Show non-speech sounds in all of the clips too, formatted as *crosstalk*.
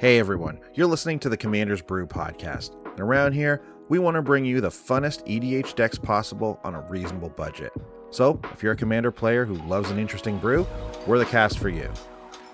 Hey everyone, you're listening to the Commander's Brew podcast. And around here, we want to bring you the funnest EDH decks possible on a reasonable budget. So, if you're a Commander player who loves an interesting brew, we're the cast for you.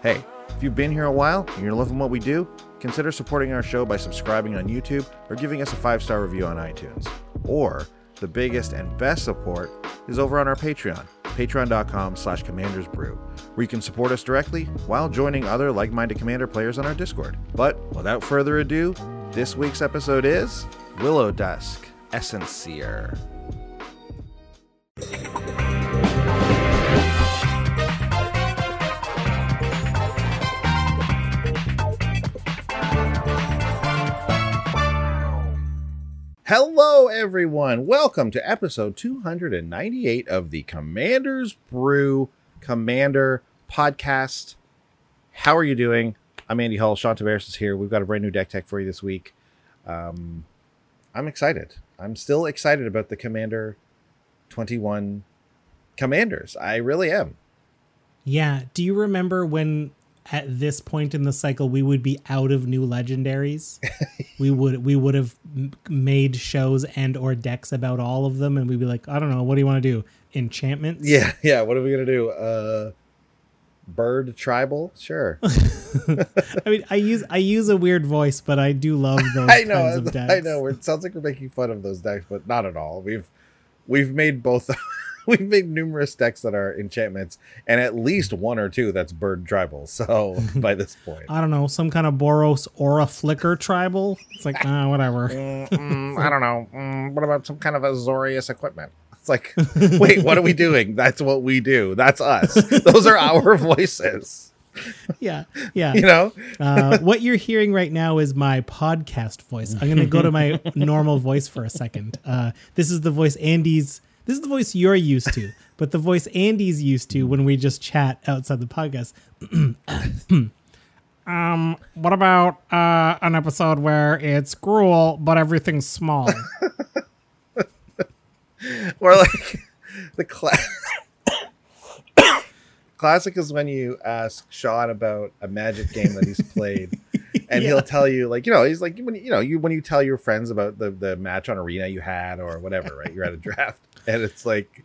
Hey, if you've been here a while and you're loving what we do, consider supporting our show by subscribing on YouTube or giving us a five star review on iTunes. Or, the biggest and best support is over on our Patreon, patreon.com slash commandersbrew, where you can support us directly while joining other like-minded Commander players on our Discord. But without further ado, this week's episode is Willow Dusk Essence Seer. Hello, everyone. Welcome to episode 298 of the Commander's Brew Commander podcast. How are you doing? I'm Andy Hull. Sean Tavares is here. We've got a brand new deck tech for you this week. Um, I'm excited. I'm still excited about the Commander 21 Commanders. I really am. Yeah. Do you remember when at this point in the cycle we would be out of new legendaries? *laughs* we would we would have made shows and or decks about all of them and we'd be like, I don't know, what do you want to do? Enchantments? Yeah, yeah. What are we gonna do? Uh, bird tribal? Sure. *laughs* I mean, I use I use a weird voice, but I do love *laughs* those I know. kinds of decks. I know. It sounds like we're making fun of those decks, but not at all. We've we've made both. *laughs* we've made numerous decks that are enchantments, and at least one or two that's bird tribal. So *laughs* by this point, I don't know, some kind of Boros aura flicker tribal. It's like, ah, whatever. Mm, *laughs* mm, I don't know. Mm, what about some kind of Azorius equipment? It's like, wait, what are we doing? That's what we do. That's us. Those are our voices. Yeah, yeah. You know. uh, what you're hearing right now is my podcast voice. I'm going to go to my normal voice for a second. Uh, this is the voice Andy's. This is the voice you're used to, *laughs* but the voice Andy's used to when we just chat outside the podcast. *coughs* um, what about uh, an episode where it's Gruul but everything's small? *laughs* Or like the class. *coughs* Classic is when you ask Sean about a magic game that he's played, *laughs* and Yeah. he'll tell you like you know he's like when you know you when you tell your friends about the the match on arena you had or whatever right you're at a draft and it's like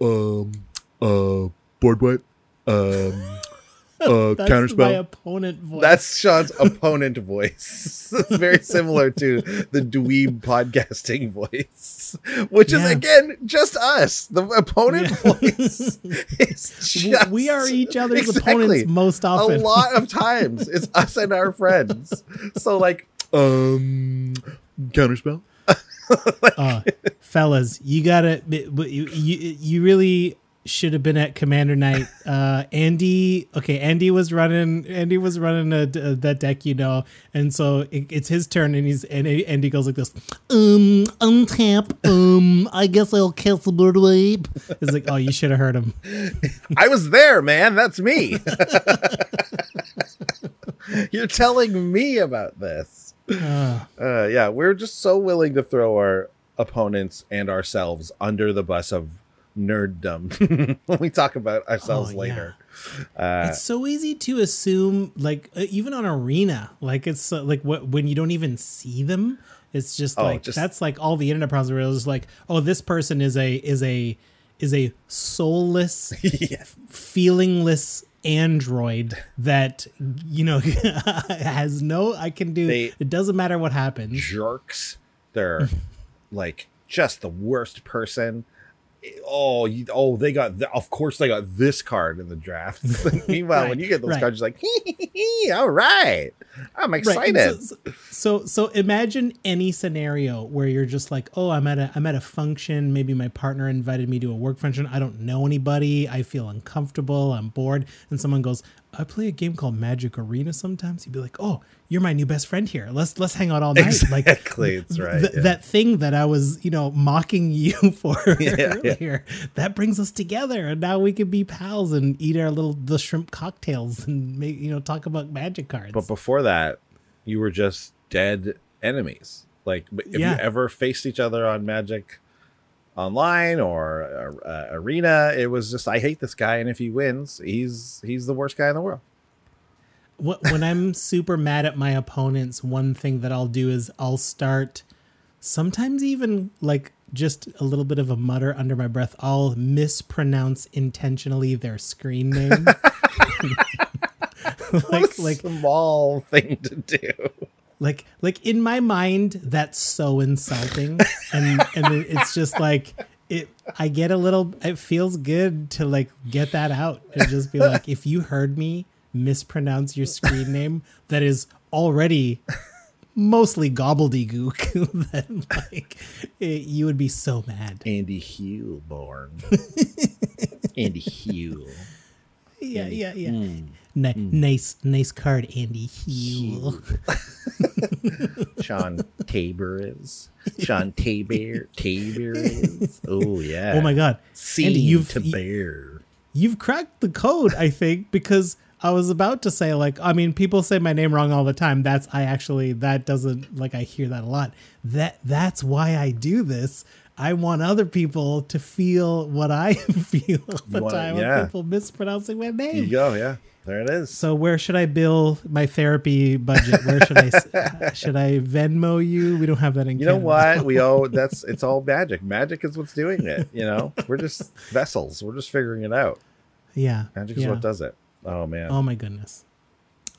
um uh board what um *laughs* uh That's my opponent voice. That's Sean's *laughs* opponent voice. *laughs* It's very similar to the dweeb podcasting voice, which is again just us. The opponent Yeah. voice is just we are each other's Exactly. opponents most often. a lot of times. It's us and our friends. So like, um, counterspell. *laughs* uh, fellas, you gotta, you, you, you really should have been at Commander Night. Uh, Andy, okay, Andy was running, Andy was running a, a- that deck, you know, and so it, it's his turn, and he's and Andy goes like this, um, untap, um, I guess I'll cast the bird wave. It's like, oh, you should have heard him. *laughs* I was there, man. That's me. *laughs* You're telling me about this. Uh, Uh, yeah, we're just so willing to throw our opponents and ourselves under the bus of nerddom *laughs* when we talk about ourselves Oh, yeah. later. Uh, it's so easy to assume like uh, even on arena like it's uh, like what when you don't even see them it's just Oh, like just- that's like all the internet problems where it's just like oh this person is a is a is a soulless *laughs* yeah. feelingless android that you know *laughs* has no i can do They- it doesn't matter what happens jerks. They're like just the worst person. Oh, you, oh, they got. th- of course, they got this card in the draft. *laughs* Meanwhile, when you get those right. cards, you're like, hee, hee, hee, all right, I'm Right, excited. and So, so so imagine any scenario where you're just like, oh, I'm at a I'm at a function. Maybe my partner invited me to a work function. I don't know anybody. I feel uncomfortable. I'm bored. And someone goes, I play a game called Magic Arena. Sometimes you'd be like, oh, you're my new best friend here. Let's let's hang out all night. *laughs* Like Exactly, that's right, th- yeah. That thing that I was, you know, mocking *laughs* you for *laughs* Yeah, yeah. That brings us together, and now we can be pals and eat our little the shrimp cocktails and make you know talk about magic cards. But before that, you were just dead enemies. Like, if you ever faced each other on Magic online or uh, arena, it was just I hate this guy, and if he wins, he's he's the worst guy in the world. when I'm super mad at my opponents, one thing that I'll do is I'll start sometimes even like just a little bit of a mutter under my breath. I'll mispronounce intentionally their screen name. *laughs* *laughs* like like small thing to do. Like like in my mind, that's so insulting, and and it's just like it. I get a little. It feels good to like get that out and just be like, if you heard me mispronounce your screen name, that is already mostly gobbledygook, *laughs* then like it, you would be so mad. Andy Hugh born. *laughs* Andy Hugh. Yeah, yeah, yeah. Mm. Mm. Nice, nice card, Andy Hugh. *laughs* Sean Tabor is. Sean Tabor. Tabor is. Oh yeah. Oh my God, Andy, you've to bear. You've cracked the code, I think, because I was about to say like I mean people say my name wrong all the time. That's I actually that doesn't like I hear that a lot. That that's why I do this. I want other people to feel what I *laughs* feel all the want, time yeah. people mispronouncing my name. You go, yeah. There it is. So where should I bill my therapy budget? Where should I *laughs* should I Venmo you? We don't have that in. You Canada. know what? We all *laughs* that's it's all magic. Magic is what's doing it. You know, we're just vessels. We're just figuring it out. Yeah, magic is yeah. what does it. Oh man. Oh my goodness.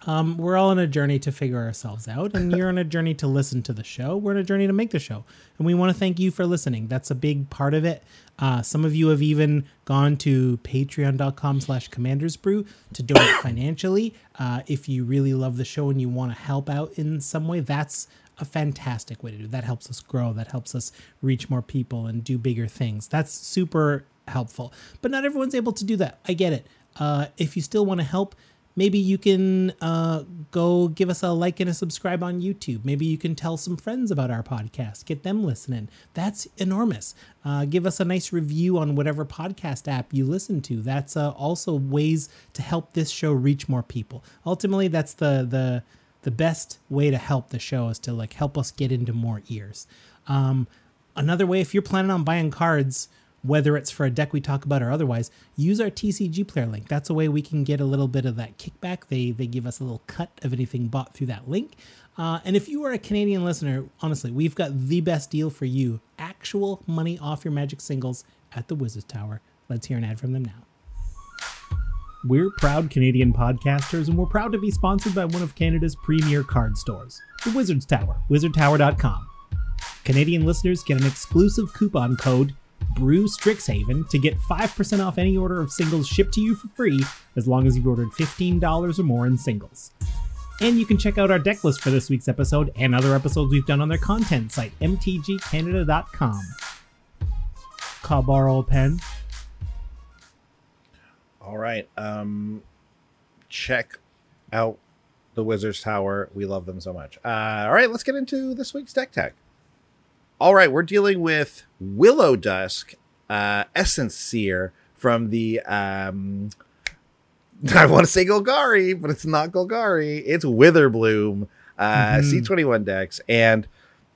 Um, we're all on a journey to figure ourselves out, and you're on a journey to listen to the show. We're on a journey to make the show, and we want to thank you for listening. That's a big part of it. Uh, some of you have even gone to patreon.com slash Commanders Brew to donate *coughs* financially. Uh, if you really love the show and you want to help out in some way, that's a fantastic way to do. That helps us grow. That helps us reach more people and do bigger things. That's super helpful. But not everyone's able to do that. I get it. Uh, if you still want to help, maybe you can uh, go give us a like and a subscribe on YouTube. Maybe you can tell some friends about our podcast, get them listening. That's enormous. Uh, give us a nice review on whatever podcast app you listen to. That's uh, also ways to help this show reach more people. Ultimately, that's the the the best way to help the show is to like help us get into more ears. Um, another way, if you're planning on buying cards whether it's for a deck we talk about or otherwise, use our TCG player link. That's a way we can get a little bit of that kickback. They they give us a little cut of anything bought through that link. Uh, and if you are a Canadian listener, honestly, we've got the best deal for you: actual money off your Magic singles at the Wizards Tower. Let's hear an ad from them now. We're proud Canadian podcasters, and we're proud to be sponsored by one of Canada's premier card stores, the Wizards Tower, wizardtower.com. Canadian listeners get an exclusive coupon code Brew Strixhaven to get 5% off any order of singles shipped to you for free as long as you've ordered $15 or more in singles. And you can check out our deck list for this week's episode and other episodes we've done on their content site, mtgcanada.com. A pen. All right. Um, check out the Wizards Tower. We love them so much. Uh, all right, let's get into this week's deck tech. All right, we're dealing with Willow Dusk, uh, Essence Seer from the. Um, *laughs* I want to say Golgari, but it's not Golgari. It's Witherbloom, uh, mm-hmm. C21 decks. And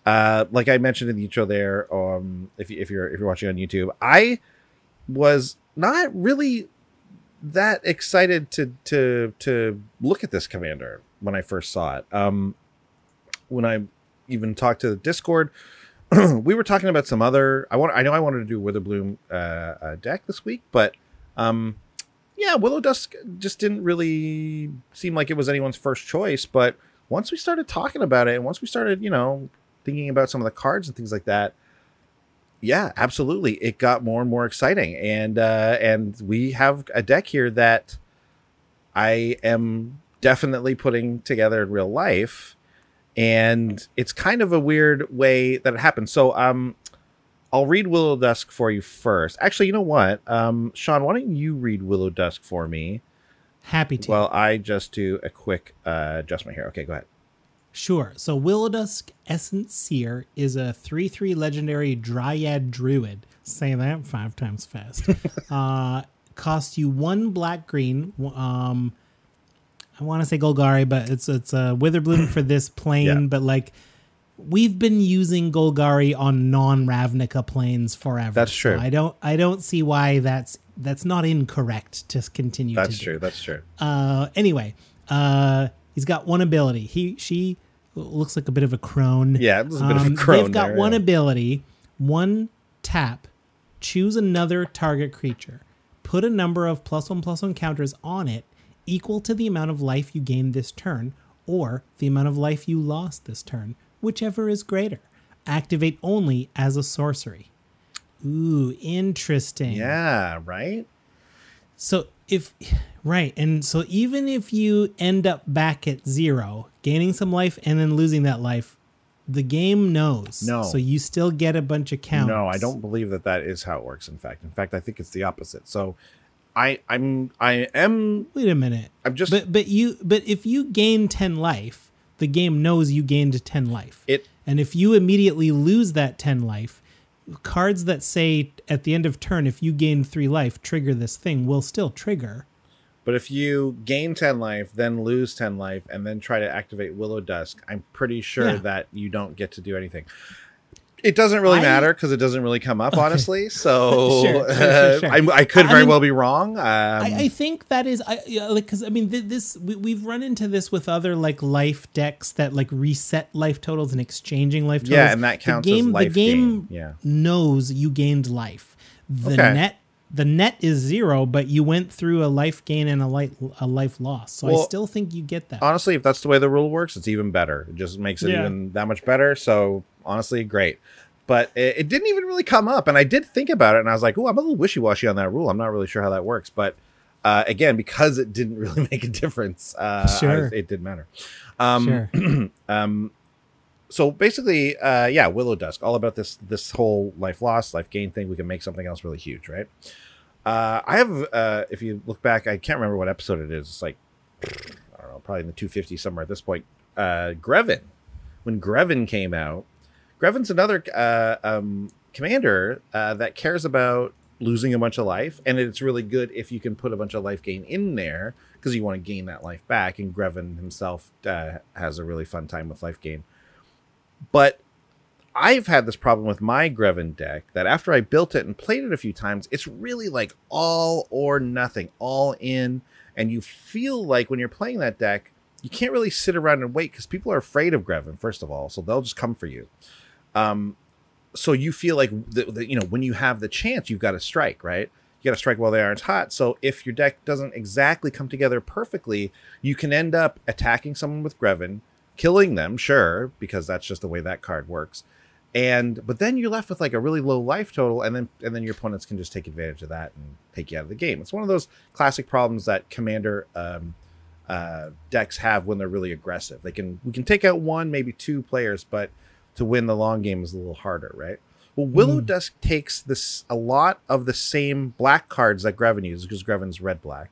uh, like I mentioned in the intro there, um, if, you, if you're if you're watching on YouTube, I was not really that excited to to to look at this commander when I first saw it. Um, when I even talked to the Discord, *clears throat* we were talking about some other. I want. I know I wanted to do Witherbloom uh, uh, deck this week, but um, yeah, Willow Dusk just didn't really seem like it was anyone's first choice. But once we started talking about it, and once we started, you know, thinking about some of the cards and things like that, yeah, absolutely, it got more and more exciting. And uh, and we have a deck here that I am definitely putting together in real life and it's kind of a weird way that it happens. So um, I'll read Willow Dusk for you first. Actually, you know what, um, Sean, why don't you read Willow Dusk for me? Happy to. Well, I just do a quick uh, adjustment here. Okay, go ahead. Sure. So Willow Dusk Essence Seer is a 3 3 legendary Dryad Druid. Say that five times fast. *laughs* uh, costs you one black green. Um, I want to say Golgari, but it's it's a Witherbloom for this *clears throat* plane. Yeah. But like we've been using Golgari on non Ravnica planes forever. That's true. So I don't I don't see why that's that's not incorrect to continue. That's to true. That's true. Uh, anyway, uh, He's got one ability. He she looks like a bit of a crone. Yeah, it was a bit of a crone They've got there, one yeah. ability, one tap, choose another target creature, put a number of plus one plus one counters on it equal to the amount of life you gained this turn, or the amount of life you lost this turn, whichever is greater. Activate only as a sorcery. Ooh, interesting. Yeah, right? So if right, and so even if you end up back at zero, gaining some life and then losing that life, the game knows. No. So you still get a bunch of counts. No, I don't believe that that is how it works. In fact, in fact, I think it's the opposite. So, I, I'm, I am, Wait a minute. I'm just But but you but if you gain ten life, the game knows you gained ten life. it. And if you immediately lose that 10 life, cards that say at the end of turn, if you gain three life, trigger this thing will still trigger. But if you gain ten life, then lose ten life, and then try to activate Willow Dusk, I'm pretty sure Yeah. that you don't get to do anything. It doesn't really I- matter because it doesn't really come up, honestly. *laughs* So *laughs* Sure, sure, sure. I, I could very mean- well be wrong. Um, I, I think that is I yeah, like because I mean th- this we, we've run into this with other like life decks that like reset life totals and exchanging life totals. Yeah, and that counts the as game, life The game yeah. knows you gained life. The Okay. net the net is zero, but you went through a life gain and a life a life loss. So I still think you get that. honestly, if that's the way the rule works, it's even better. It just makes it Yeah. even that much better. So honestly, great. But it, it didn't even really come up, and I did think about it, and I was like, "Oh, I'm a little wishy washy on that rule. I'm not really sure how that works." But uh, again, because it didn't *laughs* really make a difference, uh, Sure. It didn't matter. Um, sure. *clears throat* um, so basically, uh, yeah, Willow Dusk, all about this this whole life loss, life gain thing. We can make something else really huge, right? Uh, I have, uh, if you look back, I can't remember what episode it is. It's like I don't know, probably in the 250 somewhere at this point. Uh, Greven, when Greven came out, Greven's another uh, um, commander uh, that cares about losing a bunch of life, and it's really good if you can put a bunch of life gain in there because you want to gain that life back. And Greven himself uh, has a really fun time with life gain. But I've had this problem with my Greven deck that after I built it and played it a few times, it's really like all or nothing, all in. And you feel like when you're playing that deck, you can't really sit around and wait because people are afraid of Greven, first of all. So they'll just come for you. Um, so you feel like, the, the, you know, when you have the chance, you've got to strike, right? You got to strike while the iron's hot. So if your deck doesn't exactly come together perfectly, you can end up attacking someone with Greven, killing them, sure, because that's just the way that card works and but then you're left with like a really low life total and then and then your opponents can just take advantage of that and take you out of the game it's one of those classic problems that commander um, uh, decks have when they're really aggressive they can we can take out one maybe two players but to win the long game is a little harder right well willow Mm. dusk takes this a lot of the same black cards that greven uses because greven's red black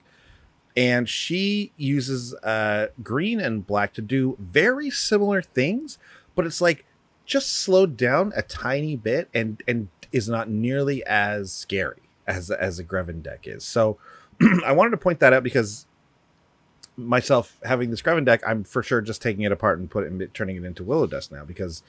and she uses uh, green and black to do very similar things but it's like just slowed down a tiny bit and and is not nearly as scary as as a Greven deck is. So *clears throat* I wanted to point that out because myself having this Greven deck, I'm for sure just taking it apart and put it, turning it into Willow Dusk now because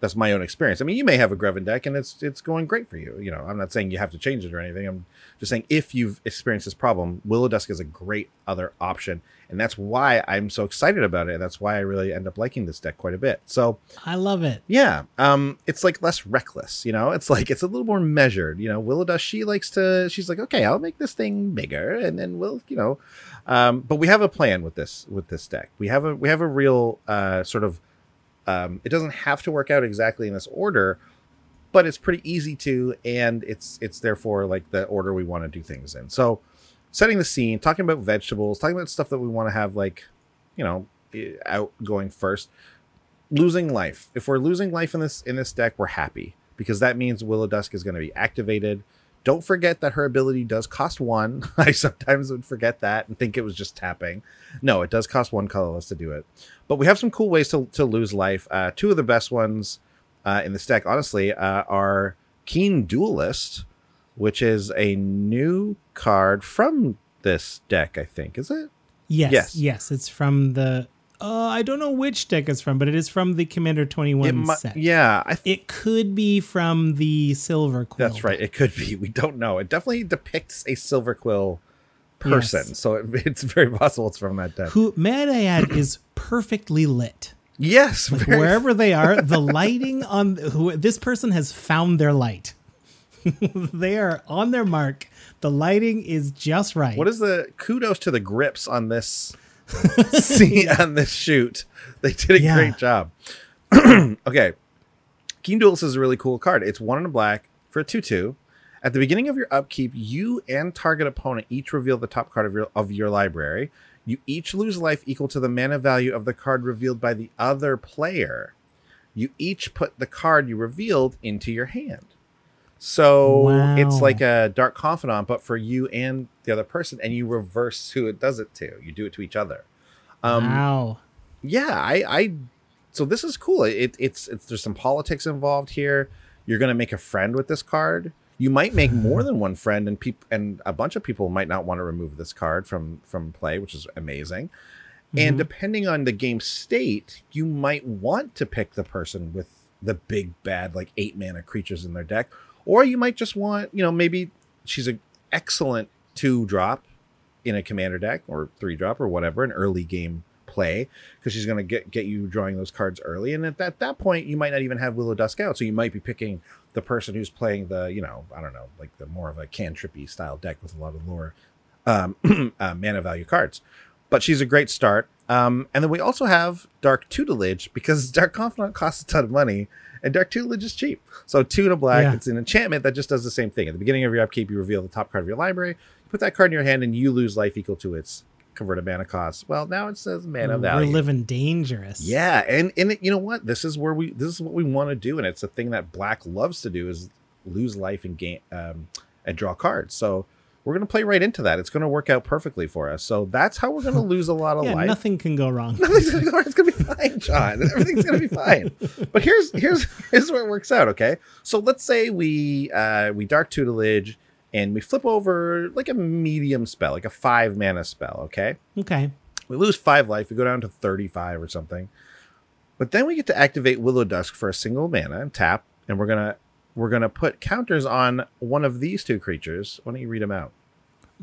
that's my own experience. I mean, you may have a Greven deck and it's it's going great for you. You know, I'm not saying you have to change it or anything. I'm just saying if you've experienced this problem, Willow Dusk is a great other option, and that's why I'm so excited about it. And that's why I really end up liking this deck quite a bit. So I love it. yeah, um, it's like less reckless, you know. It's like it's a little more measured, you know. Willow Dusk, she likes to. She's like, okay, I'll make this thing bigger, and then we'll, you know. Um, but we have a plan with this with this deck. We have a we have a real uh, sort of. Um, it doesn't have to work out exactly in this order, but it's pretty easy to, and it's it's therefore like the order we want to do things in. So, setting the scene, talking about vegetables, talking about stuff that we want to have like, you know, out going first losing life. If we're losing life in this in this deck, we're happy because that means Willow Dusk is going to be activated. Don't forget that her ability does cost one. *laughs* I sometimes would forget that and think it was just tapping. No, it does cost one colorless to do it. But we have some cool ways to, to lose life. Uh, two of the best ones uh, in this deck, honestly, uh, are Keen Duelist, which is a new card from this deck, I think. Is it? Yes, Yes. yes, It's from the. Uh, I don't know which deck it's from, but it is from the Commander 21 it One set. yeah, I It could be from the Silver Quill. That's right. It could be. *laughs* We don't know. It definitely depicts a silver quill person. Yes. So it, *laughs* it's very possible it's from that deck. Who, may I add, is perfectly lit. Yes, very- Wherever they are, *laughs* the lighting on who this person has found their light. they are on their mark. The lighting is just right. What is the kudos to the grips on this *laughs* see on this shoot? They did a Yeah. great job. *clears throat* okay. Keen Duelist is a really cool card. It's one in a black for a 2 2. At the beginning of your upkeep, you and target opponent each reveal the top card of your, of your library. You each lose life equal to the mana value of the card revealed by the other player. You each put the card you revealed into your hand. So Wow. it's like a Dark Confidant, but for you and the other person, and you reverse who it does it to. You do it to each other. Um, wow. yeah i i so this is cool it, it's it's there's some politics involved here you're going to make a friend with this card you might make more than one friend and people and a bunch of people might not want to remove this card from from play which is amazing and depending on the game state you might want to pick the person with the big bad like eight mana creatures in their deck or you might just want you know maybe she's an excellent two drop in a commander deck or three drop or whatever, an early game play, because she's going to get get you drawing those cards early. And at that, that point, you might not even have Willow Dusk out, so you might be picking the person who's playing the, you know, I don't know, like the more of a cantrippy style deck with a lot of lower um, *clears throat* uh, mana value cards. But she's a great start. Um, and then we also have Dark Tutelage because *laughs* Dark Confidant costs a ton of money and Dark Tutelage is cheap. So two and a black, Yeah. it's an enchantment that just does the same thing. At the beginning of your upkeep, you reveal the top card of your library, you put that card in your hand, and you lose life equal to its converted mana cost. Well, now it says mana value. We're living dangerous. Yeah, and and it, you know what? This is where we this is what we want to do, and it's a thing that Black loves to do is lose life and gain um, and draw cards. So we're gonna play right into that. It's gonna work out perfectly for us. So that's how we're gonna *laughs* lose a lot of Yeah, life. nothing can go wrong. *laughs* Nothing's gonna go. Wrong. It's gonna be fine, John. *laughs* Everything's gonna be fine. But here's here's here's where it works out. Okay, so let's say we uh, we dark tutelage and we flip over like a medium spell, like a five mana spell. Okay, Okay. we lose five life. We go down to thirty five or something. But then we get to activate Willow Dusk for a single mana and tap, and we're gonna we're gonna put counters on one of these two creatures. Why don't you read them out?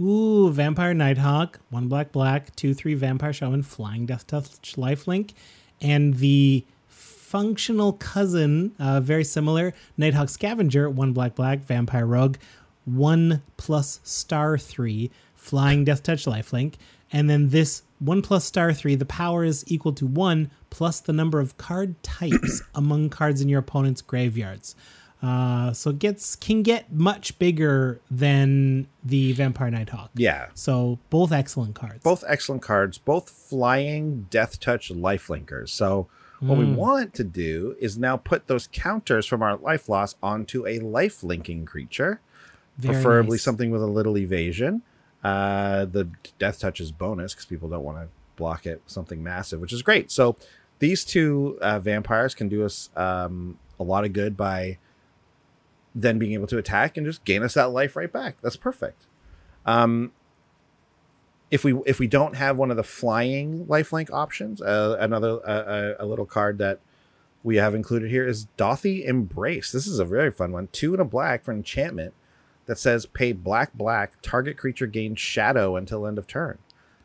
Ooh, Vampire Nighthawk, one black black, two three Vampire Shaman, Flying Death Touch Lifelink, and the functional cousin, uh, very similar, Nighthawk Scavenger, one black black, Vampire Rogue, one plus star three, Flying Death Touch Lifelink, and then this one plus star three, the power is equal to one plus the number of card types *coughs* among cards in your opponent's graveyards. Uh, so it gets can get much bigger than the Vampire Nighthawk. Yeah, So both excellent cards. both excellent cards, both flying death touch lifelinkers. So what we want to do is now put those counters from our life loss onto a life linking creature, Very preferably nice. something with a little evasion. Uh, the death touch is bonus because people don't want to block it with something massive, which is great. So these two uh, vampires can do us um, a lot of good by then being able to attack and just gain us that life right back. That's perfect. Um, if we if we don't have one of the flying lifelink options, uh, another uh, a, a little card that we have included here is Dauthi Embrace. This is a very fun one. Two and a black for enchantment that says pay black black target creature gains shadow until end of turn.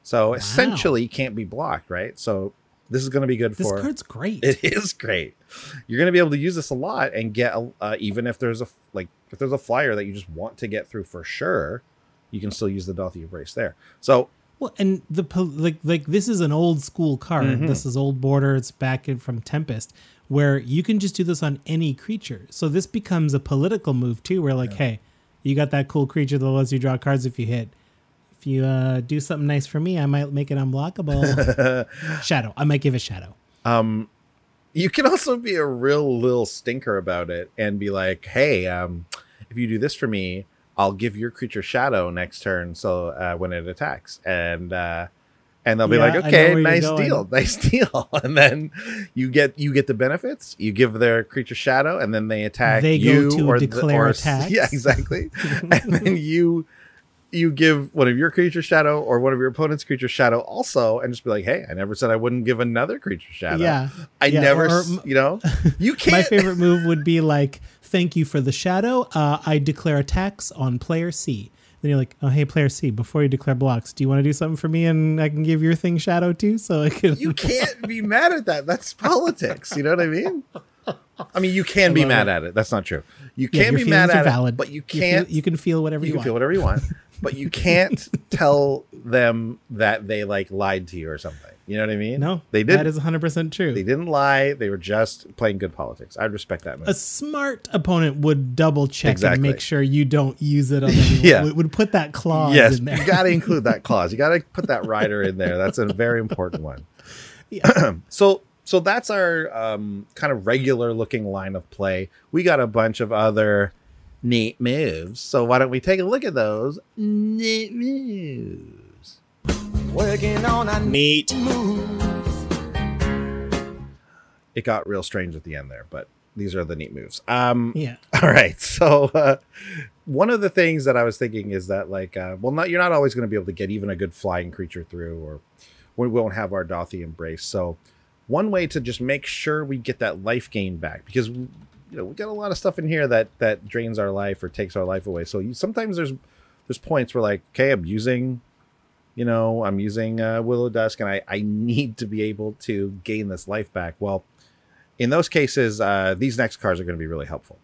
So essentially can't be blocked, right? So this is going to be good this for This card's great. it *laughs* is great. You're going to be able to use this a lot and get uh, even if there's a like if there's a flyer that you just want to get through for sure, you can still use the Dauthi Embrace there. So well, and the like like this is an old school card. Mm-hmm. This is old border. It's back in from Tempest, where you can just do this on any creature. So this becomes a political move too. Where like, hey, you got that cool creature that lets you draw cards if you hit. If you uh, do something nice for me, I might make it unblockable. *laughs* shadow. I might give it shadow. you can also be a real little stinker about it and be like, "Hey, um, if you do this for me, I'll give your creature shadow next turn, so uh, when it attacks." And uh, and they'll be Yeah, like, "Okay, nice deal, *laughs* nice deal." And then you get you get the benefits. You give their creature shadow, and then they attack They go you to or the- declare or- attacks. *laughs* Yeah, exactly. and then you you give one of your creature shadow or one of your opponent's creature shadow also, and just be like, "Hey, I never said I wouldn't give another creature shadow." Yeah. I Yeah, never, or- s- you know, *laughs* you can't. My favorite move would be like, "Thank you for the shadow. Uh, I declare attacks on player C." Then you're like, oh hey, player C, before you declare blocks, do you want to do something for me and I can give your thing shadow too? So I can. You can't be mad at that. That's politics. You know what I mean? I mean, you can be mad it. at it. That's not true. You Yeah, can be mad at valid, it, but you can't. You, can feel whatever you, you can want. feel whatever you want, *laughs* but you can't *laughs* tell them that they like lied to you or something. You know what I mean? No, they didn't. is 100 percent true. They didn't lie. They were just playing good politics. I respect that. Move. a smart opponent would double check Exactly. and make sure you don't use it on anyone. *laughs* Yeah. Would, would put that clause yes, in there. you got to include that *laughs* clause. You got to put that rider in there. That's a very important one. Yeah. *clears throat* so so that's our um, kind of regular looking line of play. We got a bunch of other neat moves. So why don't we take a look at those neat moves? Working on a Neat. It got real strange at the end there, but these are the neat moves. Um, Yeah. *laughs* All right. So uh, one of the things that I was thinking is that like, uh, well, not you're not always going to be able to get even a good flying creature through, or we won't have our Dauthi embrace. So one way to just make sure we get that life gain back because you know we got a lot of stuff in here that that drains our life or takes our life away. So you, sometimes there's there's points where like, okay, I'm using. You know, I'm using uh, Willow Dusk, and I, I need to be able to gain this life back. Well, in those cases, uh, these next cards are going to be really helpful.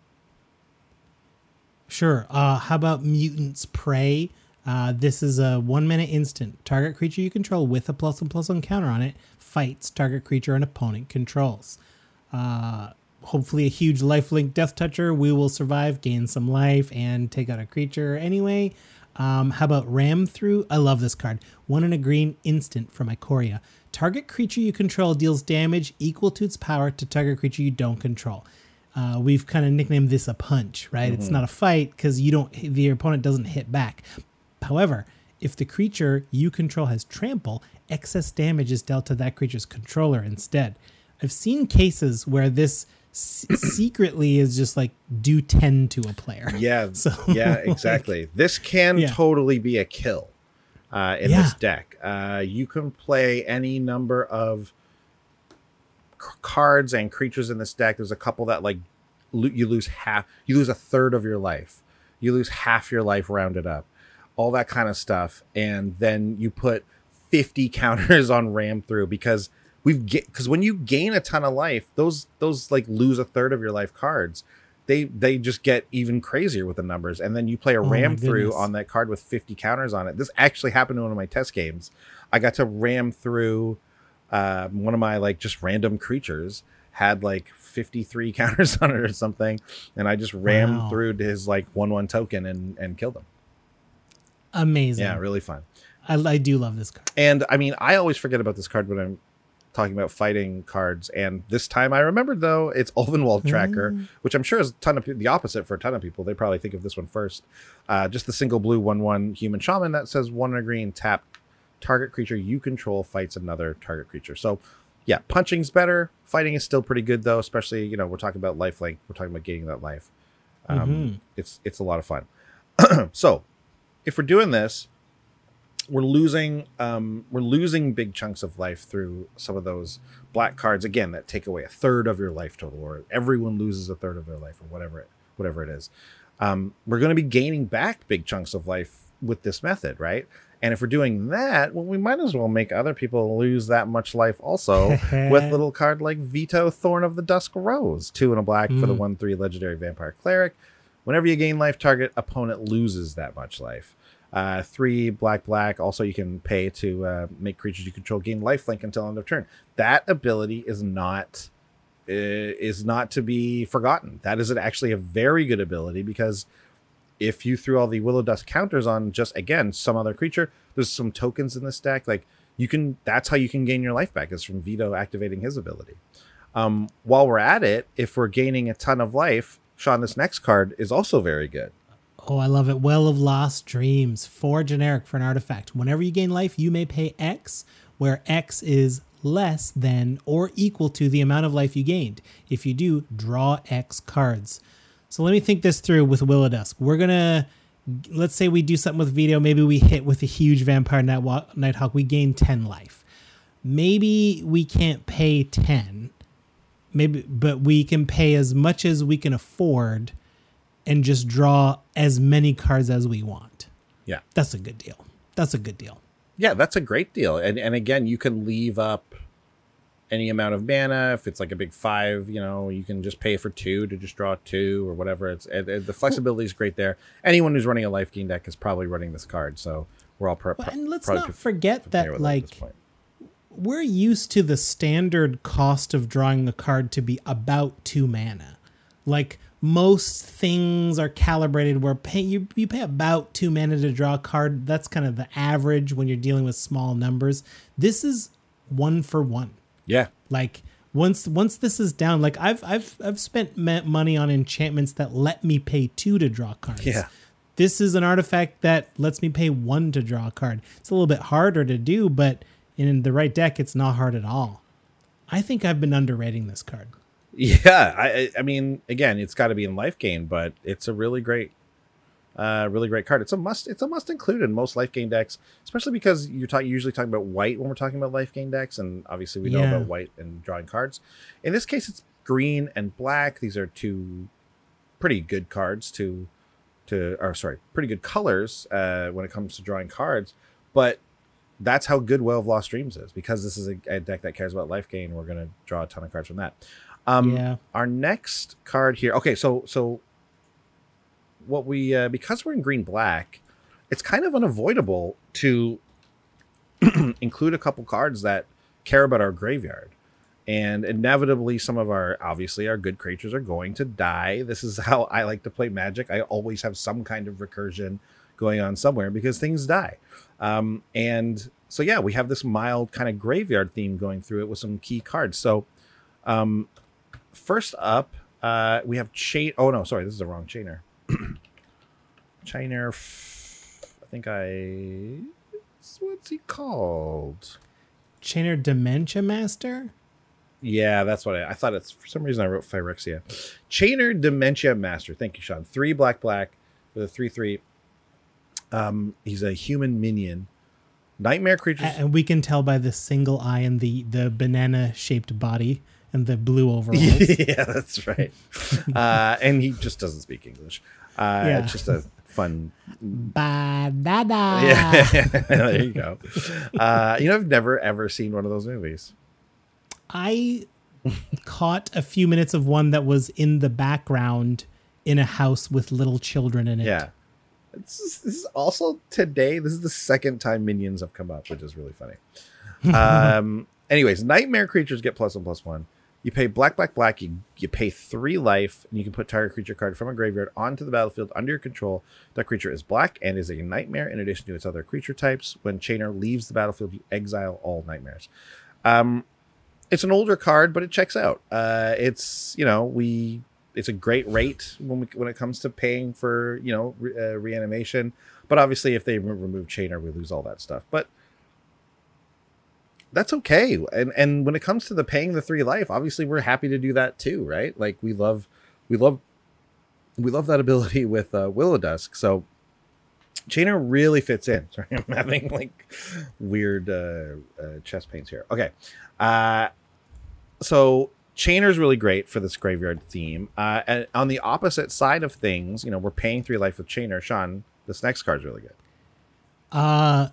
Sure. Uh, how about Mutant's Prey? Uh, this is a one minute instant. Target creature you control with a plus one plus one counter on it fights target creature an opponent controls. Uh, hopefully, a huge lifelink death toucher. We will survive, gain some life, and take out a creature anyway. Um, how about Ram Through? I love this card. One in a green instant from Ikoria. Target creature you control deals damage equal to its power to target creature you don't control. Uh, we've kind of nicknamed this a punch, right? It's not a fight because you don't the opponent doesn't hit back. However, if the creature you control has trample, excess damage is dealt to that creature's controller instead. I've seen cases where this s- secretly is just like do 10 to a player. *laughs* Yeah, So, yeah, like- exactly. this can Yeah. totally be a kill uh, in Yeah. this deck. Uh, you can play any number of c- cards and creatures in this deck. There's a couple that like lo- you lose half, you lose a third of your life, you lose half your life rounded up, all that kind of stuff, and then you put 50 *laughs* counters on ram through because we've get because when you gain a ton of life, those those like lose a third of your life cards they they just get even crazier with the numbers and then you play a Oh ram through on that card with 50 counters on it this actually happened in one of my test games i got to ram through uh, one of my like just random creatures had like 53 *laughs* counters on it or something and i just rammed Wow. through to his like 1-1 token and and killed him Amazing. yeah really fun I, I do love this card. and i mean i always forget about this card when i'm talking about fighting cards. And this time i remembered though it's Ulvenwald tracker Mm. which i'm sure is a ton of the opposite for a ton of people. They probably think of this one first. Uh, just the single blue one one human shaman that says one in a green tap target creature you control fights another target creature. So yeah punching's better. Fighting is still pretty good though especially you know we're talking about life link we're talking about gaining that life. Um, Mhm. it's it's a lot of fun. *clears throat* So if we're doing this we're losing um, we're losing big chunks of life through some of those black cards again that take away a third of your life total or everyone loses a third of their life or whatever it whatever it is. Um, we're going to be gaining back big chunks of life with this method right? And if we're doing that well we might as well make other people lose that much life also *laughs* with a little card like Vito thorn of the dusk rose two and a black for the Mm. one three legendary vampire cleric. Whenever you gain life target opponent loses that much life uh, three black black. Also, you can pay to uh, make creatures you control gain lifelink until end of turn. That ability is not uh, is not to be forgotten. That is actually a very good ability because if you threw all the willow dusk counters on just again some other creature, there's some tokens in this deck. Like you can, that's how you can gain your life back is from Vito activating his ability. Um, while we're at it, if we're gaining a ton of life, Sean, this next card is also very good. Oh, I love it. Well of Lost Dreams. Four generic for an artifact. Whenever you gain life, you may pay X, where X is less than or equal to the amount of life you gained. If you do, draw X cards. So let me think this through with Willow Dusk. We're gonna let's say we do something with Vito. Maybe we hit with a huge vampire Nighthawk. We gain 10 life. Maybe we can't pay 10. Maybe but we can pay as much as we can afford and just draw as many cards as we want. Yeah. That's a good deal. That's a good deal. Yeah, that's a great deal. And and again, you can leave up any amount of mana. If it's like a big five, you know, you can just pay for two to just draw two or whatever. It's it, it- the flexibility is great there. Anyone who's running a life gain deck is probably running this card, so we're all pro- Well, and let's probably not forget that with it at this like we're used to the standard cost of drawing a card to be about two mana. Like most things are calibrated where pay you, you pay about two mana to draw a card. That's kind of the average when you're dealing with small numbers. This is one for one. yeah, Like once once this is down, like I've I've I've spent money on enchantments that let me pay two to draw cards. Yeah. This is an artifact that lets me pay one to draw a card. It's a little bit harder to do, but in the right deck, it's not hard at all. I think I've been underrating this card. Yeah. I I- mean, again, it's got to be in life gain, but it's a really great. Uh, really great card. It's a must. It's a must include in most life gain decks, especially because you're talking usually talking about white when we're talking about life gain decks, and obviously we know Yeah. about white and drawing cards. In this case, it's green and black. These are two pretty good cards to to or sorry, pretty good colors uh, when it comes to drawing cards. But that's how good Well of Lost Dreams is because this is a, a deck that cares about life gain. We're gonna draw a ton of cards from that. Um, Yeah. Our next card here. Okay, so so what we uh, because we're in green black, it's kind of unavoidable to *clears throat* include a couple cards that care about our graveyard. And inevitably, some of our obviously our good creatures are going to die. This is *laughs* how I like to play Magic. I always have some kind of recursion going on somewhere because things die. Um, and so yeah, we have this mild kind of graveyard theme going through it with some key cards. So um, first up, uh, we have chain. Oh no, sorry, this is the wrong chainer. *clears throat* chainer. F- I think I. What's he called? Chainer Dementia Master? Yeah, that's what I, I thought. It's for some reason I wrote Phyrexia. Chainer Dementia Master. Thank you, Sean. Three black black with a three three. Um, he's a human minion. Nightmare creatures. And we can tell by the single eye and the, the banana shaped body and the blue overalls. *laughs* yeah, that's right. *laughs* uh, and he just doesn't speak English. Uh, Yeah. It's just a fun. Ba-da-da. Yeah, *laughs* there you go. Uh, you know, I've never ever seen one of those movies. I caught a few minutes of one that was in the background in a house with little children in it. Yeah. This is, this is also today. This is the second time minions have come up, which is really funny. Um, anyways, nightmare creatures get plus one plus one. You pay black, black, black. You, you pay three life, and you can put target creature card from a graveyard onto the battlefield under your control. That creature is black and is a nightmare in addition to its other creature types. When Chainer leaves the battlefield, you exile all nightmares. Um, it's an older card, but it checks out. Uh, it's you know we it's a great rate when we, when it comes to paying for you know re, uh, reanimation. But obviously, if they re- remove Chainer, we lose all that stuff. But that's okay. And and when it comes to the paying the three life, obviously we're happy to do that too, right? Like we love we love we love that ability *laughs* with uh, Willow Dusk. So Chainer really fits in. *laughs* Sorry, I'm having like weird uh, uh, chest pains here. Okay. Uh, so Chainer's really great for this graveyard theme. Uh, and on the opposite side of things, you know, we're paying three life with Chainer. Sean, this next card's really good. Uh,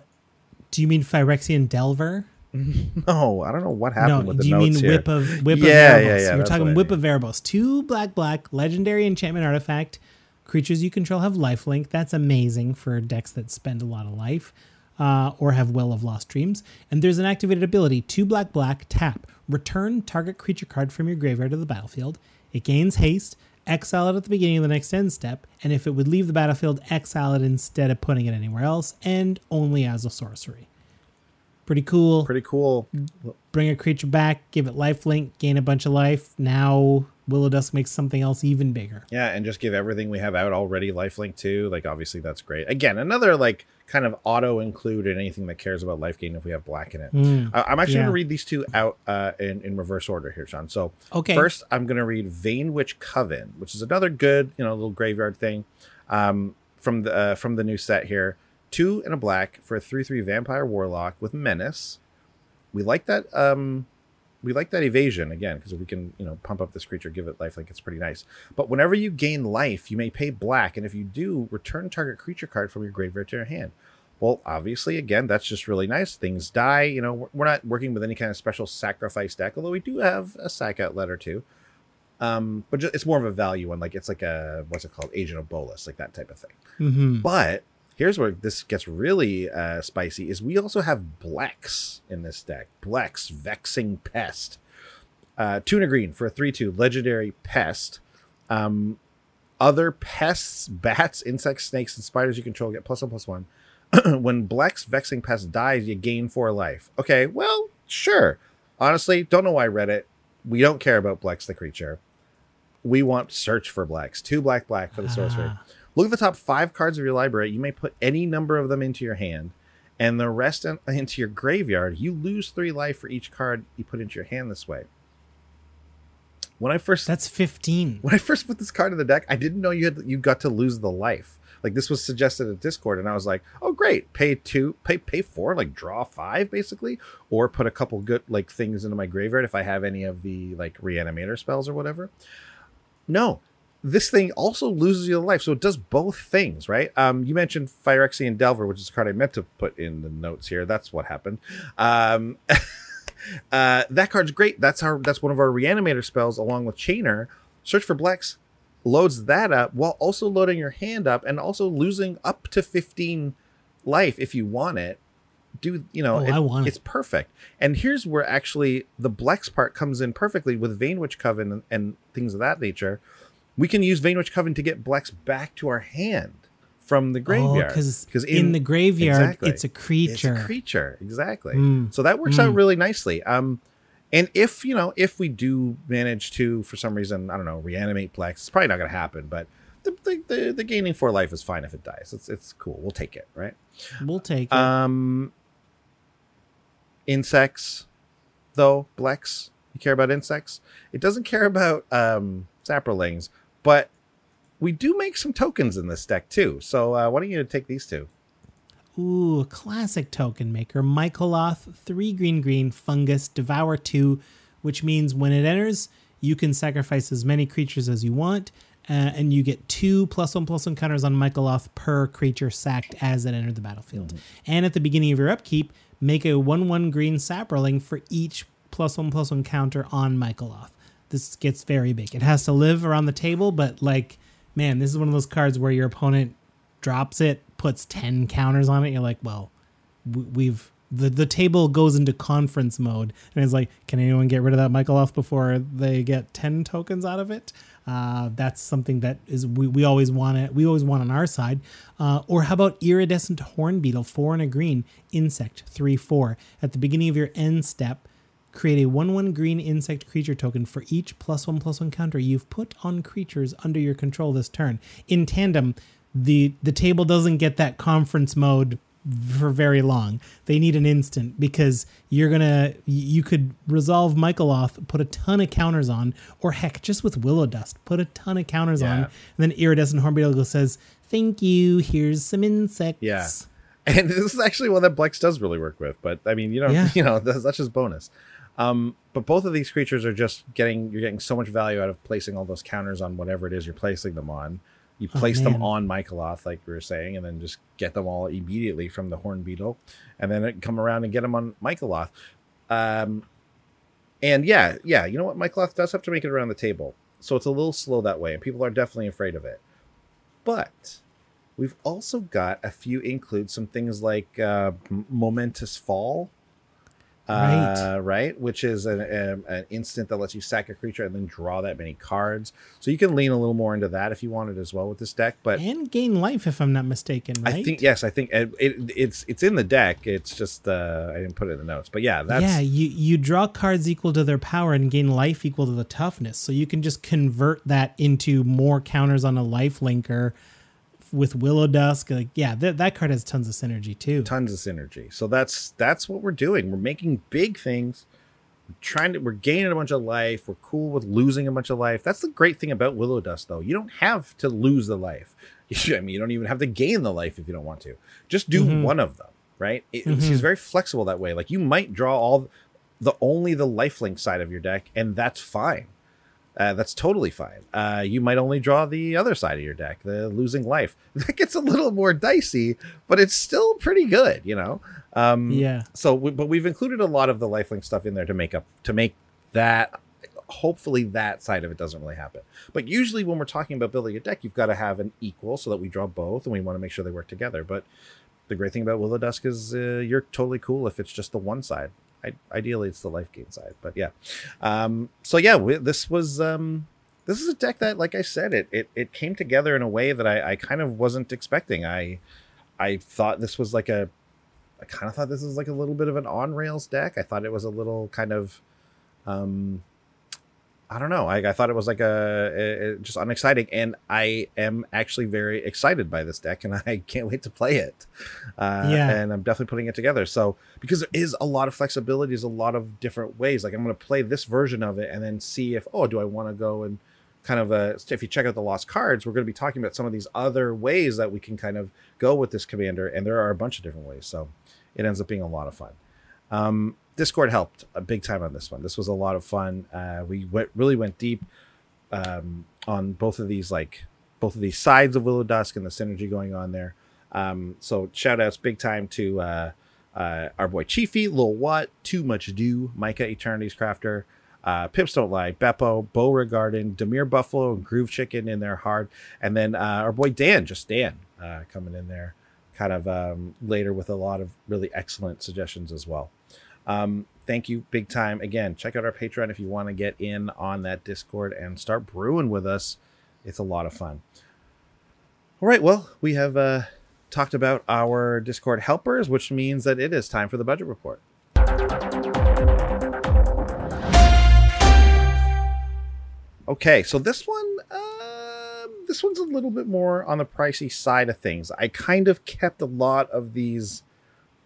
do you mean Phyrexian Delver? *laughs* No, I don't know what happened no, with the do you notes mean here. Whip of Whip Yeah, of yeah, Erebos? yeah, You're talking what I Whip mean. of Erebos. Two black black legendary enchantment artifact. Creatures you control have lifelink. That's amazing for decks that spend a lot of life. Uh, or have Well of Lost Dreams. And there's an activated ability, two black black, tap. Return target creature card from your graveyard to the battlefield. It gains haste, exile it at the beginning of the next end step, and if it would leave the battlefield, exile it instead of putting it anywhere else, and only as a sorcery. Pretty cool Pretty cool. bring a creature back, give it life link, gain a bunch of life. Now Willow Dusk makes something else even bigger. Yeah, and just give everything we have out already lifelink too. Like obviously that's great. Again, another like kind of auto include in anything that cares about life gain if we have black in it. I- I'm actually yeah. gonna read these two out uh, in in reverse order here, Sean. So Okay. first I'm gonna read Vein Witch Coven, which is another good you know little graveyard thing um, from the uh, from the new set here. Two and a black for a three three vampire warlock with menace. We like that. Um, we like that evasion again because we can you know pump up this creature, give it life, like it's pretty nice. But whenever you gain life, you may pay black, and if you do, return target creature card from your graveyard to your hand. Well, obviously, again, that's just really nice. Things die. You know, we're- not working with any kind of special sacrifice deck, although we do have a sack outlet or two. Um, but ju- it's more of a value one. Like it's like a what's it called, Agent of Bolas, like that type of thing. hmm But here's where this gets really uh, spicy: is we also have Blex in this deck. Blex, Vexing Pest, uh, tuna green for a three-two legendary pest. Um, other pests, bats, insects, snakes, and spiders you control get plus one plus one. *clears throat* when Blex Vexing Pest dies, you gain four life. Okay, well, sure. Honestly, don't know why I read it. We don't care about Blex the creature. We want search for Blex. Two black black for the sorcerer. Ah. Look at the top five cards of your library. You may put any number of them into your hand, and the rest in, into your graveyard. You lose three life for each card you put into your hand this way. When I first That's 15. when I first put this card in the deck, I didn't know you had you got to lose the life. Like this was suggested at Discord, and I was like, "Oh, great! Pay two, pay pay four, like draw five, basically, or put a couple good like things into my graveyard if I have any of the like reanimator spells or whatever." No, this thing also loses you the life, so it does both things, right? Um, you mentioned Phyrexian Delver, which is a card I meant to put in the notes here. That's what happened. Um, *laughs* uh, that card's great. That's our that's one of our reanimator spells, along with Chainer. Search for Blex loads that up while also loading your hand up and also losing up to 15 life if you want it. Do you know? Oh, I want it. It's perfect. And here's where actually the Blex part comes in perfectly with Vainwitch Coven and, and things of that nature. We can use Vainwitch Coven to get Blex back to our hand from the graveyard. because Oh, in, the graveyard, Exactly. it's a creature. It's a creature, exactly. Mm. So that works out Mm. really nicely. Um, and if you know, if we do manage to, for some reason, I don't know, reanimate Blex, it's probably not going to happen. But the, the the the gaining four life is fine if it dies. It's it's cool. We'll take it, right? We'll take it. Um, insects, though Blex, you care about insects. It doesn't care about um saprolings, but we do make some tokens in this deck too. So uh, why don't you take these two? Ooh, classic token maker. Mycoloth, three green green, fungus, devour two, which means when it enters, you can sacrifice as many creatures as you want, uh, and you get two plus one plus one counters on Mycoloth per creature sacked as it entered the battlefield. And at the beginning of your upkeep, make a one one green saproling for each plus one plus one counter on Mycoloth. This gets very big. It has to live around the table, but like, man, this is one of those cards where your opponent drops it, puts 10 counters on it. You're like, well, we've the, the table goes into conference mode and it's like, can anyone get rid of that Mycoloth before they get 10 tokens out of it? Uh, that's something that is we, we always want it. We always want on our side. Uh, or how about iridescent horn beetle, four and a green, insect, three, four. At the beginning of your end step, Create a 1 1 green insect creature token for each plus 1 plus 1 counter you've put on creatures under your control this turn. In tandem, the the table doesn't get that conference mode for very long. They need an instant because you're gonna you could resolve Mycoloth, put a ton of counters on, or heck, just with Willow Dusk, put a ton of counters on, and then Iridescent Hornbeetle says, "Thank you. Here's some insects." Yeah. and *laughs* this is actually one that Blex does really work with. But I mean, you know, Yeah. *laughs* you know, that's, that's just bonus. Um, but both of these creatures are just getting you're getting so much value out of placing all those counters on whatever it is you're placing them on. You Oh, place them on Mycoloth, like we were saying, and then just get them all immediately from the Horn Beetle, and then it come around and get them on Mycoloth. Um, and yeah, yeah, you know what? Mycoloth does have to make it around the table, so it's a little slow that way, and people are definitely afraid of it. But we've also got a few includes some things like uh, momentous fall uh, right which is an, an instant that lets you sack a creature and then draw that many cards so you can lean a little more into that if you wanted as well with this deck but And gain life, if I'm not mistaken, right? i think yes i think it, it, it's it's in the deck it's just uh, i didn't put it in the notes but yeah that's yeah, you you draw cards equal to their power and gain life equal to the toughness. So you can just convert that into more counters on a life linker with Willow Dusk. Like, yeah, that that card has tons of synergy too. tons of synergy. So that's that's what we're doing. We're making big things. We're trying to we're gaining a bunch of life. We're cool with losing a bunch of life. That's the great thing about Willow Dusk though. You don't have to lose the life. *laughs* I mean, you don't even have to gain the life if you don't want to. Just do Mhm. one of them, right? It, Mhm. She's very flexible that way. Like you might draw all the only the lifelink side of your deck, and that's fine. Uh, that's totally fine. Uh, you might only draw the other side of your deck, the losing life. *laughs* That gets a little more dicey, but it's still pretty good, you know. Um, Yeah. So, we, but we've included a lot of the lifelink stuff in there to make up to make that. Hopefully, that side of it doesn't really happen. But usually, when we're talking about building a deck, you've got to have an equal so that we draw both, and we want to make sure they work together. But the great thing about Willow Dusk is uh, you're totally cool if it's just the one side. I, ideally, it's the life gain side, but yeah. Um, so yeah, we, this was um, this is a deck that, like I said, it it, it came together in a way that I, I kind of wasn't expecting. I I thought this was like a I kind of thought this was like a little bit of an on rails deck. I thought it was a little kind of um I don't know. I, I thought it was like a, a- a- just unexciting, and I am actually very excited by this deck, and *laughs* I can't wait to play it. Uh, Yeah. and I'm definitely putting it together. So because there is a lot of flexibility, there's a lot of different ways. Like I'm going to play this version of it, and then see if oh, do I want to go and kind of uh if you check out the lost cards, we're going to be talking about some of these other ways that we can kind of go with this commander, and there are a bunch of different ways. So it ends up being a lot of fun. Um, Discord helped a big time on this one. This was a lot of fun. Uh, we went really went deep um, on both of these like both of these sides of Willow Dusk and the synergy going on there. Um, so shout outs big time to uh, uh, our boy Chiefy, Lil Watt, Too Much Do, Micah Eternity's Crafter, uh, Pips Don't Lie, Beppo, Bo Garden, Demir Buffalo, and Groove Chicken in there hard. And then uh, our boy Dan, just Dan, uh, coming in there kind of um, later with a lot of really excellent suggestions as well. Um, thank you big time. Again, check out our Patreon if you want to get in on that Discord and start brewing with us. It's a lot of fun. All right, well, we have uh, talked about our Discord helpers, which means that it is time for the budget report. Okay, so this one, um, this one's a little bit more on the pricey side of things. I kind of kept a lot of these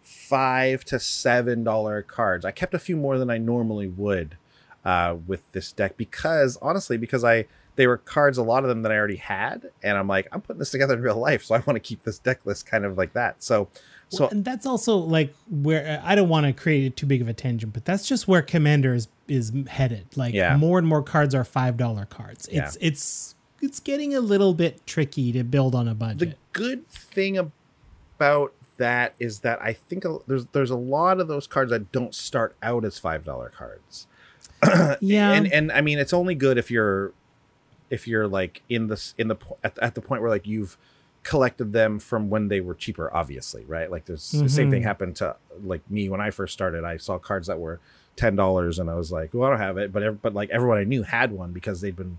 five to seven dollar cards. I kept a few more than I normally would uh, with this deck because honestly, because I they were cards, a lot of them that I already had, and I'm like, I'm putting this together in real life, so I want to keep this deck list kind of like that. So, so and that's also like where I don't want to create too big of a tangent, but that's just where Commander is, is headed. Like Yeah. more and more cards are five dollar cards. It's it's it's getting a little bit tricky to build on a budget. the good thing about that is that I think there's there's a lot of those cards that don't start out as five dollar cards. *clears throat* yeah, and and I mean it's only good if you're if you're like in this in the at, at the point where like you've collected them from when they were cheaper obviously right like there's the same thing Mhm. happened to like me when I first started I saw cards that were ten dollars and I was like well I don't have it but but like everyone I knew had one because they'd been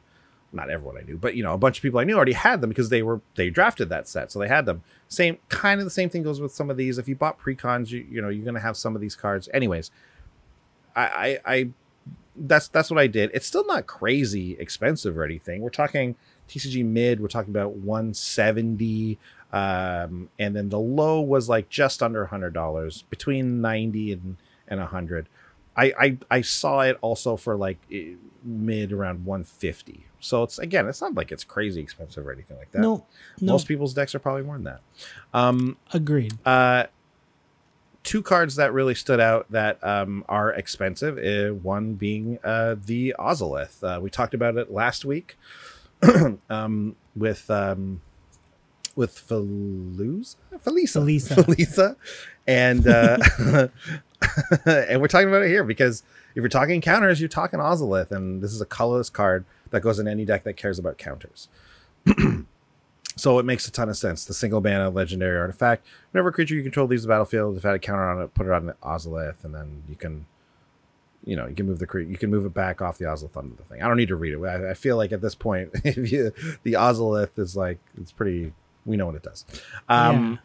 not everyone I knew but you know a bunch of people I knew already had them because they were they drafted that set so they had them same kind of the same thing goes with some of these if you bought precons you you know you're gonna have some of these cards anyways I I, I that's that's what I did. It's still not crazy expensive or anything. We're talking TCG mid. We're talking about 170, um, and then the low was like just under hundred dollars, between 90 and and 100. I, I I saw it also for like eh, mid around 150. So it's again, it's not like it's crazy expensive or anything like that. no, no, Most people's decks are probably more than that. Um, agreed. uh, two cards that really stood out that um, are expensive. Uh, one being uh, the Ozolith. Uh, we talked about it last week *clears throat* um, with um, with Feluz, Felisa, Felisa. Felisa, and uh, *laughs* and we're talking about it here because if you're talking counters, you're talking Ozolith, and this is a colorless card that goes in any deck that cares about counters. *clears throat* So it makes a ton of sense. The single mana legendary artifact. Whenever a creature you control leaves the battlefield, if it had a counter on it, put it on the Ozolith, and then you can, you know, you can move the cre- you can move it back off the Ozolith onto the thing. I don't need to read it. I, I feel like at this point, *laughs* if you the Ozolith is like it's pretty. We know what it does. Um,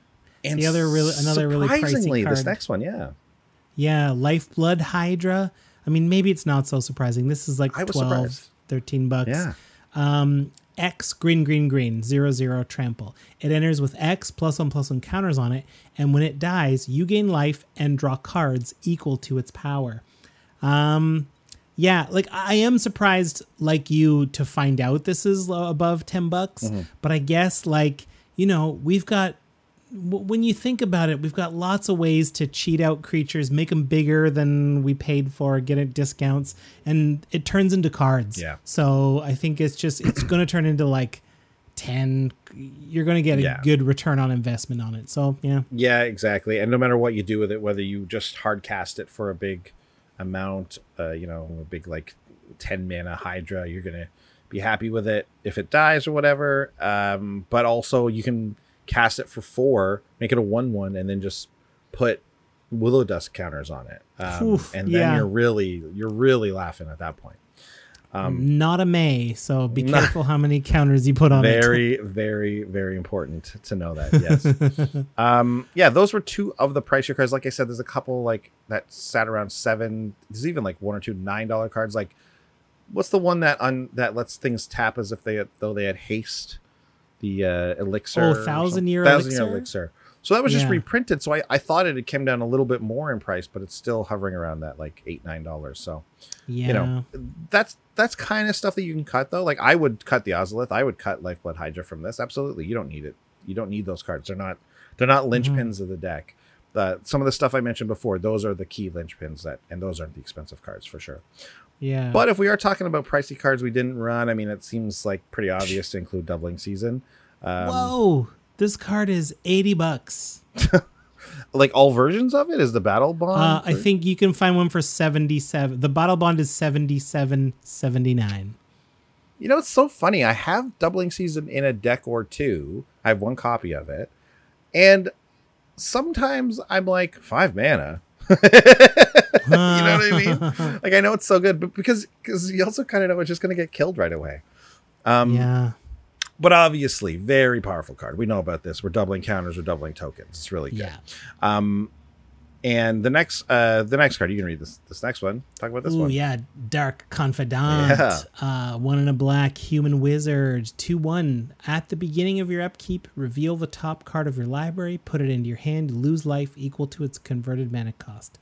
and The other really- another really surprisingly, this next one, yeah, Yeah, Lifeblood Hydra. I mean, maybe it's not so surprising. This is like I was 12, surprised. 13 bucks. yeah. Um, X green green green zero zero trample. It enters with X plus one plus one counters on it, and when it dies, you gain life and draw cards equal to its power. Um, yeah, like I am surprised, like you, to find out this is above ten bucks. But I guess, like you know, we've got when you think about it, we've got lots of ways to cheat out creatures, make them bigger than we paid for, get it discounts, and it turns into cards. Yeah. So I think it's just it's going to turn into like ten. You're going to get a Yeah. good return on investment on it. So yeah, Yeah, exactly. And no matter what you do with it, whether you just hard cast it for a big amount, uh, you know, a big like ten mana Hydra, you're gonna be happy with it if it dies or whatever. Um, but also you can cast it for four, make it a one one, and then just put Willow Dusk counters on it, um, Oof, and then yeah. you're really you're really laughing at that point. Um, not a May. So be *laughs* careful how many counters you put on it. very very very important to know that yes *laughs* um yeah those were two of the pricier cards like i said there's a couple like that sat around seven there's even like one or two nine dollar cards like what's the one that on that lets things tap as if they though they had haste the uh elixir Oh, thousand something. Thousand Year year Elixir? elixir. So that was just Yeah. reprinted. So I, I thought it had came down a little bit more in price but it's still hovering around that like eight nine dollars. So Yeah. you know that's that's kind of stuff that you can cut though. Like i would cut the ozolith. I would cut lifeblood hydra from this. Absolutely. You don't need it. You don't need those cards. They're not they're not linchpins of the deck. The, some of the stuff i mentioned before those are the key linchpins that and those aren't the expensive cards for sure yeah. but if we are talking about pricey cards we didn't run i mean it seems like pretty obvious to include doubling season um, Whoa, this card is eighty bucks. *laughs* like all versions of it is the battle bond Uh, I think you can find one for seventy-seven. The battle bond is seventy-seven seventy-nine. You know, it's so funny. I have Doubling Season in a deck or two. I have one copy of it. And sometimes I'm like, five mana. *laughs* you know what I mean? *laughs* Like, I know it's so good, but because because you also kind of know it's just going to get killed right away. Um, yeah. But obviously, very powerful card. We know about this. We're doubling counters, we're doubling tokens. It's really good. Yeah. Um, and the next, uh, the next card, you can read this. This next one. Talk about this Ooh, one. yeah. Dark Confidant. Yeah. Uh, one in a black human wizard. 2 1. At the beginning of your upkeep, reveal the top card of your library, put it into your hand, lose life equal to its converted mana cost.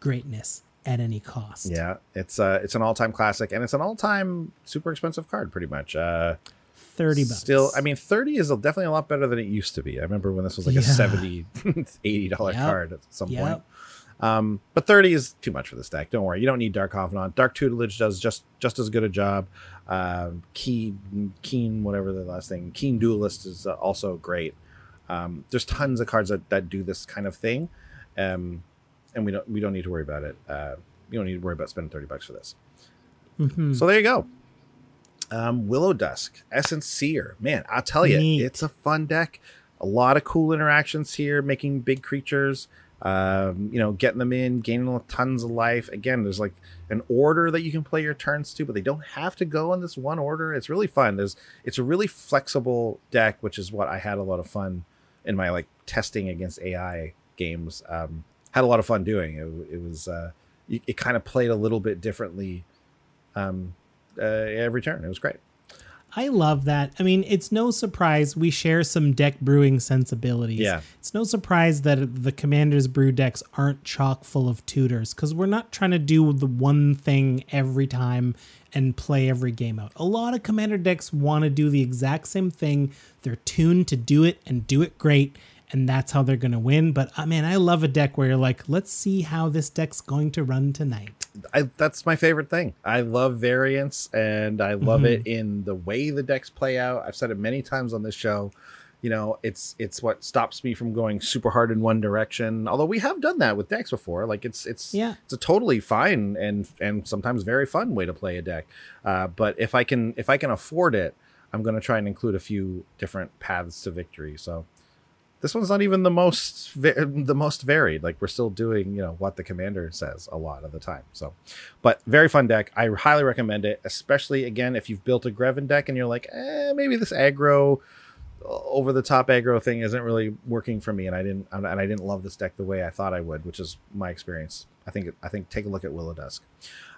Greatness at any cost. Yeah, it's uh, it's an all-time classic, and it's an all-time super expensive card, pretty much. Uh, 30 bucks. Still, I mean, 30 is definitely a lot better than it used to be. I remember when this was like a Yeah. 70 *laughs* 80 dollar Yep. card at some Yep. point. Um, but 30 is too much for this deck. Don't worry, you don't need Dark Confidant. Dark Tutelage does just just as good a job. Um, Keen, Keen, whatever the last thing, Keen Duelist is uh, also great. Um, there's tons of cards that, that do this kind of thing, um, and we don't we don't need to worry about it. Uh, you don't need to worry about spending 30 bucks for this. Mhm. So there you go. Um, Willow Dusk, Essence Seer. Man, I'll tell you, Neat. it's a fun deck. A lot of cool interactions here, making big creatures, um, you know, getting them in, gaining tons of life. Again, there's like an order that you can play your turns to, but they don't have to go in this one order. It's really fun. There's it's a really flexible deck, which is what I had a lot of fun in my like testing against AI games. Um, had a lot of fun doing. It, it was uh, it, it kind of played a little bit differently um, uh, every turn. It was great. I love that. I mean, it's no surprise we share some deck brewing sensibilities. Yeah. It's no surprise that the Commander's brew decks aren't chock full of tutors because we're not trying to do the one thing every time and play every game out. A lot of Commander decks want to do the exact same thing. They're tuned to do it and do it great. And that's how they're going to win. But uh, man, I love a deck where you're like, let's see how this deck's going to run tonight. I, that's my favorite thing. I love variance and I love it in the way the decks play out. I've said it many times on this show. You know, it's it's what stops me from going super hard in one direction. Although we have done that with decks before. Like it's it's Yeah. it's a totally fine and and sometimes very fun way to play a deck. Uh, but if I can if I can afford it, I'm going to try and include a few different paths to victory. So this one's not even the most the most varied. Like we're still doing, you know, what the commander says a lot of the time. So, but very fun deck. I highly recommend it, especially again if you've built a Greven deck and you're like, eh, maybe this aggro over the top aggro thing isn't really working for me, and I didn't and I didn't love this deck the way I thought I would, which is my experience. I think I think take a look at Willow Dusk.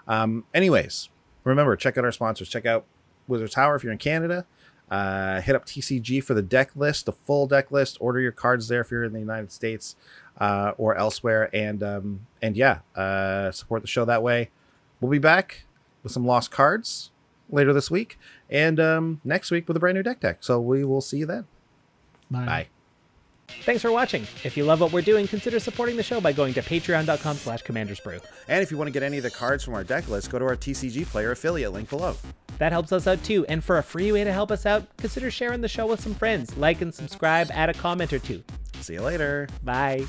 Um, anyways, remember check out our sponsors. Check out Wizard Tower if you're in Canada. Uh, hit up TCG for the deck list, the full deck list. Order your cards there if you're in the United States uh, or elsewhere, and um, and yeah, uh, support the show that way. We'll be back with some lost cards later this week, and um, next week with a brand new deck deck. So we will see you then. Bye. Bye. Thanks for watching. If you love what we're doing, consider supporting the show by going to patreon.com slash commandersbrew. And if you want to get any of the cards from our deck list, go to our TCG Player affiliate link below. That helps us out too. And for a free way to help us out, consider sharing the show with some friends. Like and subscribe, add a comment or two. See you later. Bye.